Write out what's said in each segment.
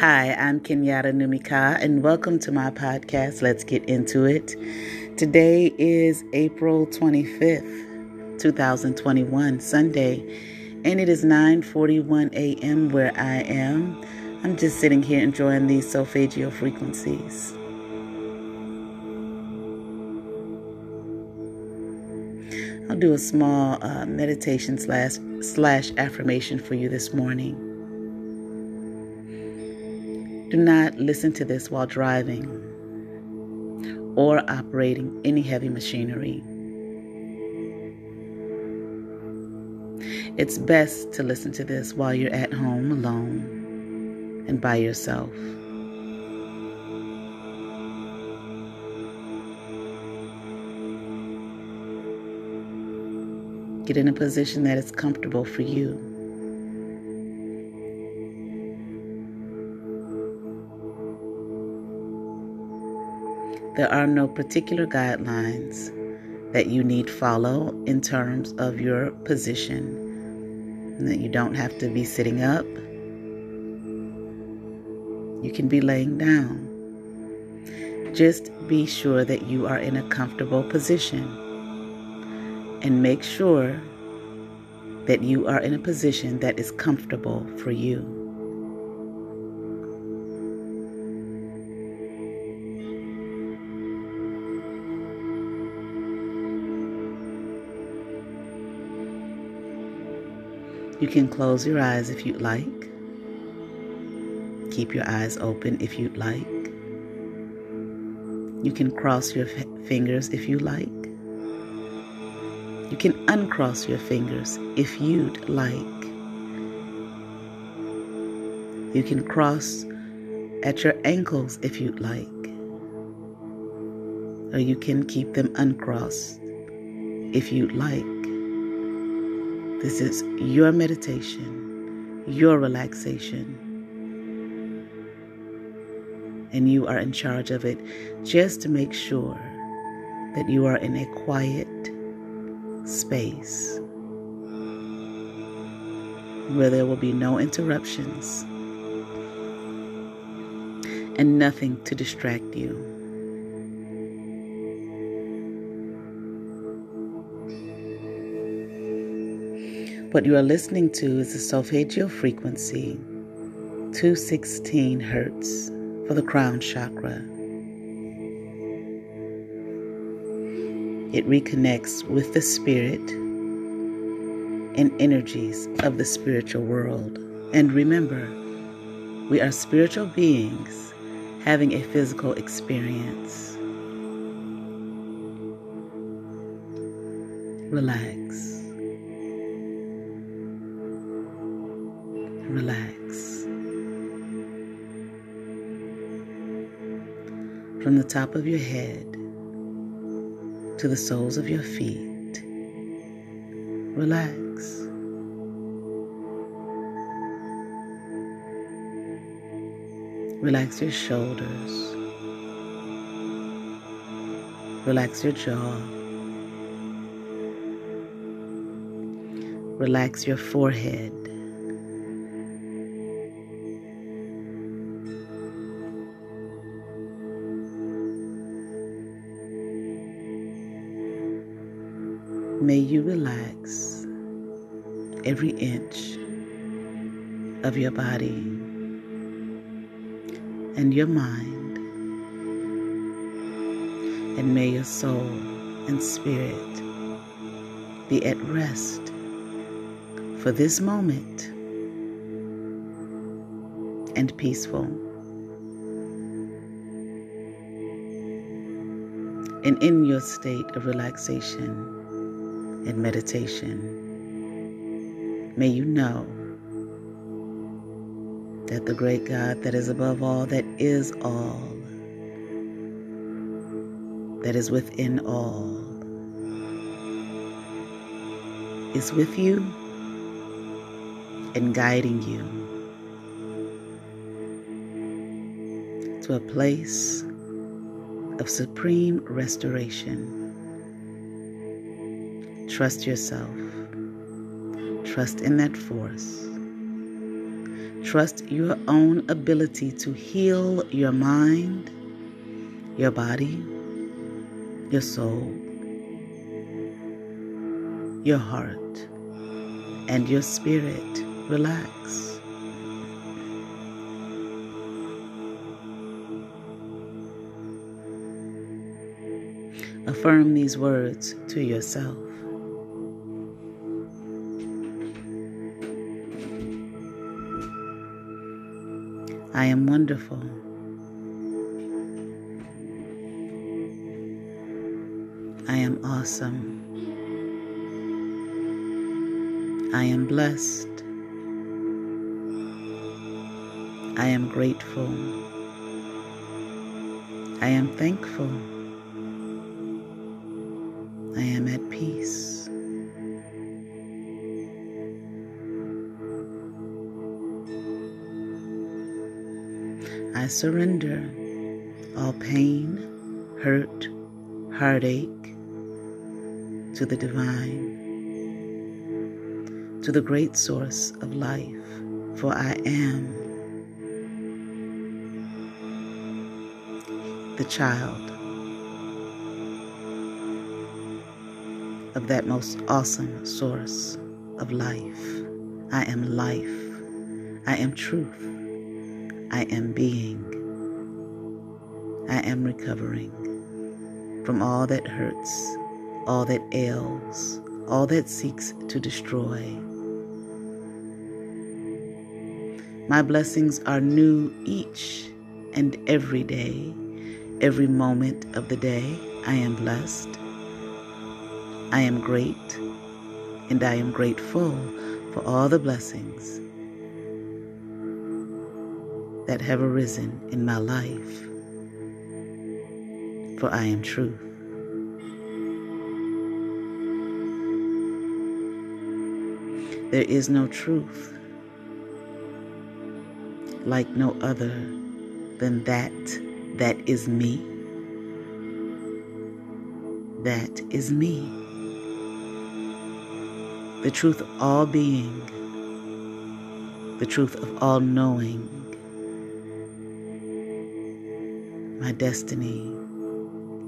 Hi, I'm Kenyatta Numika, and welcome to my podcast. Let's get into it. Today is April 25th, 2021, Sunday, and it is 9:41 a.m. where I am. I'm just sitting here enjoying these solfeggio frequencies. I'll do a small uh, meditation slash slash affirmation for you this morning. Do not listen to this while driving or operating any heavy machinery. It's best to listen to this while you're at home alone and by yourself. Get in a position that is comfortable for you. There are no particular guidelines that you need follow in terms of your position. And that you don't have to be sitting up. You can be laying down. Just be sure that you are in a comfortable position. And make sure that you are in a position that is comfortable for you. You can close your eyes if you'd like. Keep your eyes open if you'd like. You can cross your f- fingers if you like. You can uncross your fingers if you'd like. You can cross at your ankles if you'd like. Or you can keep them uncrossed if you'd like. This is your meditation, your relaxation. And you are in charge of it just to make sure that you are in a quiet space where there will be no interruptions and nothing to distract you. What you are listening to is the solfeggio frequency 216 hertz for the crown chakra. It reconnects with the spirit and energies of the spiritual world. And remember, we are spiritual beings having a physical experience. Relax. Relax. From the top of your head to the soles of your feet, relax. Relax your shoulders. Relax your jaw. Relax your forehead. May you relax every inch of your body and your mind. And may your soul and spirit be at rest for this moment and peaceful. And in your state of relaxation, and meditation, may you know that the great God that is above all, that is all, that is within all, is with you and guiding you to a place of supreme restoration. Trust yourself. Trust in that force. Trust your own ability to heal your mind, your body, your soul, your heart, and your spirit. Relax. Affirm these words to yourself. I am wonderful. I am awesome. I am blessed. I am grateful. I am thankful. I am at peace. Surrender all pain, hurt, heartache to the divine, to the great source of life, for I am the child of that most awesome source of life. I am life. I am truth. I am being. I am recovering from all that hurts, all that ails, all that seeks to destroy. My blessings are new each and every day. Every moment of the day, I am blessed. I am great, and I am grateful for all the blessings that have arisen in my life, for I am truth. There is no truth like no other than that that is me. That is me. The truth of all being, the truth of all knowing. My destiny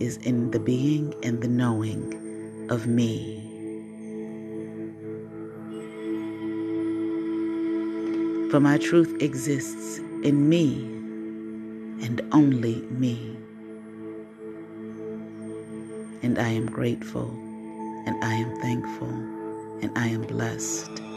is in the being and the knowing of me. For my truth exists in me and only me. And I am grateful, and I am thankful, and I am blessed.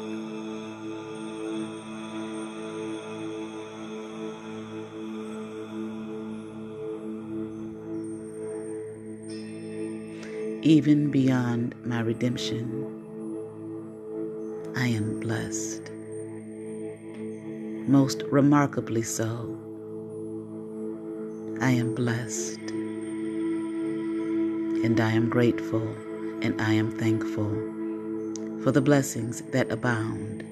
Even beyond my redemption, I am blessed. Most remarkably so. I am blessed. And I am grateful and I am thankful for the blessings that abound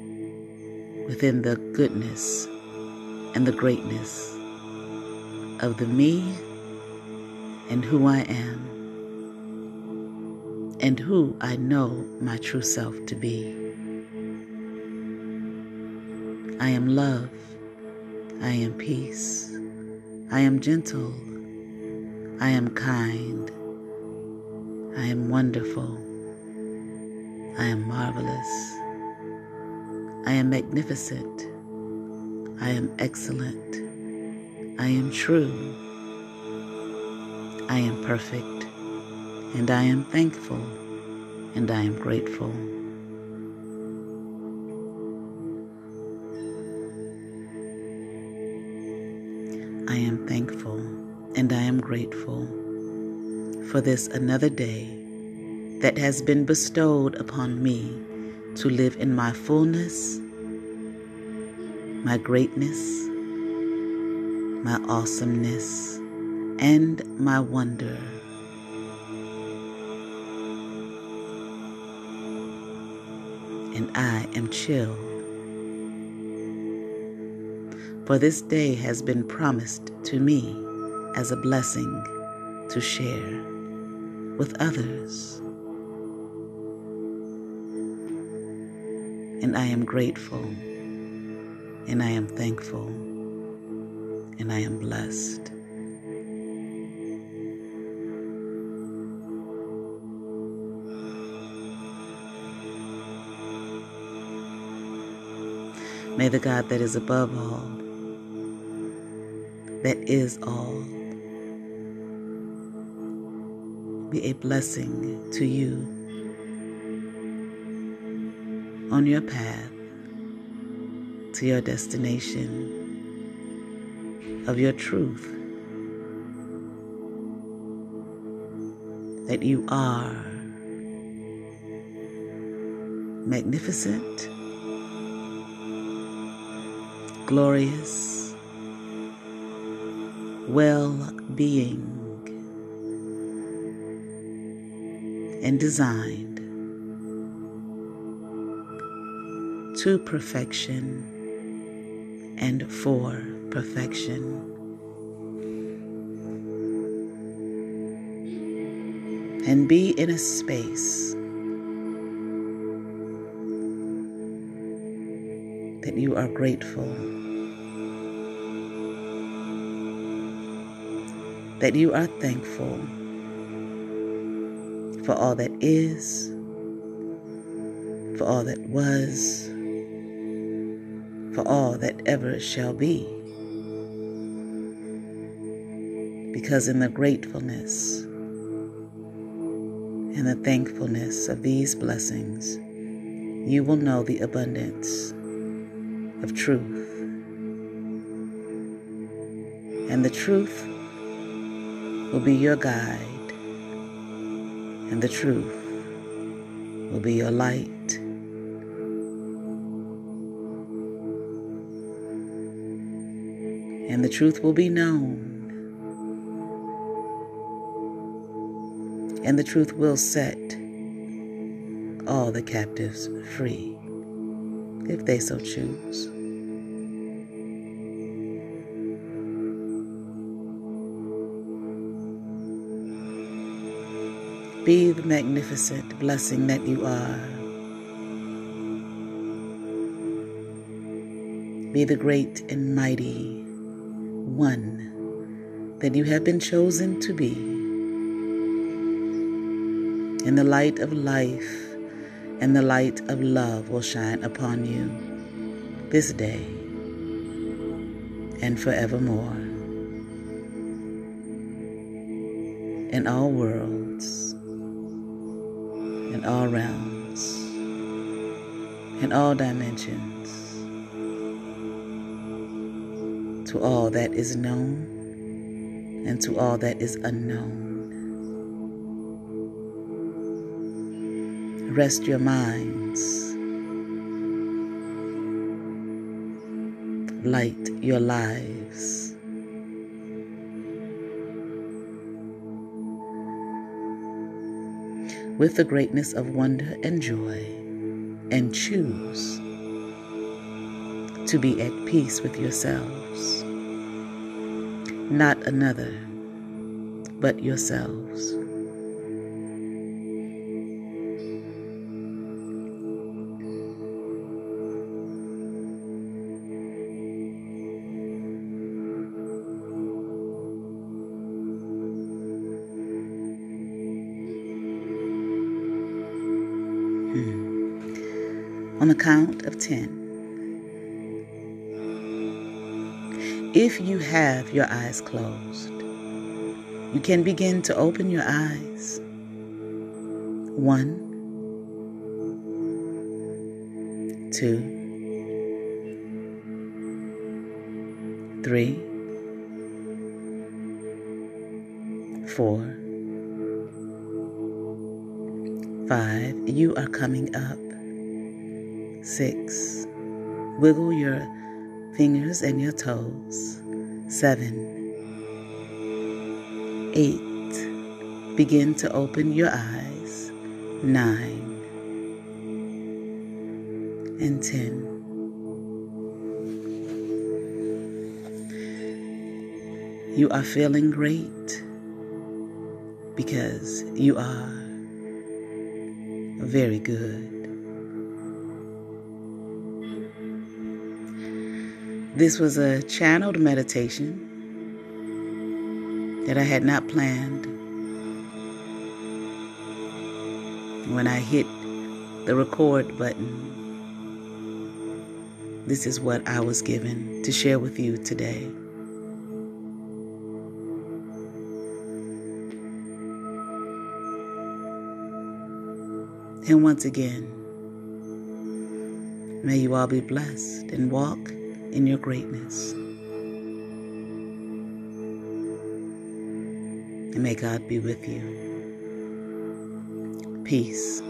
within the goodness and the greatness of the me and who I am and who I know my true self to be. I am love. I am peace. I am gentle. I am kind. I am wonderful. I am marvelous. I am magnificent. I am excellent. I am true. I am perfect. And I am thankful. And I am grateful. I am thankful and I am grateful for this another day that has been bestowed upon me to live in my fullness, my greatness, my awesomeness, and my wonder. I am chilled. For this day has been promised to me as a blessing to share with others. And I am grateful And I am thankful. And I am blessed. May the God that is above all, that is all, be a blessing to you on your path to your destination of your truth. That you are magnificent glorious well being and designed to perfection and for perfection. And be in a space that you are grateful that you are thankful for all that is, for all that was, for all that ever shall be. Because in the gratefulness and the thankfulness of these blessings, you will know the abundance of truth. And the truth will be your guide, and the truth will be your light. And the truth will be known. And the truth will set all the captives free, if they so choose. Be the magnificent blessing that you are. Be the great and mighty one that you have been chosen to be. In the light of life and the light of love will shine upon you this day and forevermore. In all worlds in all realms, in all dimensions, to all that is known and to all that is unknown. Rest your minds. Light your lives. with the greatness of wonder and joy and choose to be at peace with yourselves, not another, but yourselves. On the count of 10. If you have your eyes closed, you can begin to open your eyes. One, two, three, four, five. You are coming up. Six, wiggle your fingers and your toes. Seven, eight, begin to open your eyes. Nine, and ten. You are feeling great because you are very good. This was a channeled meditation that I had not planned. When I hit the record button, this is what I was given to share with you today. And once again, may you all be blessed and walk in your greatness. And may God be with you. Peace.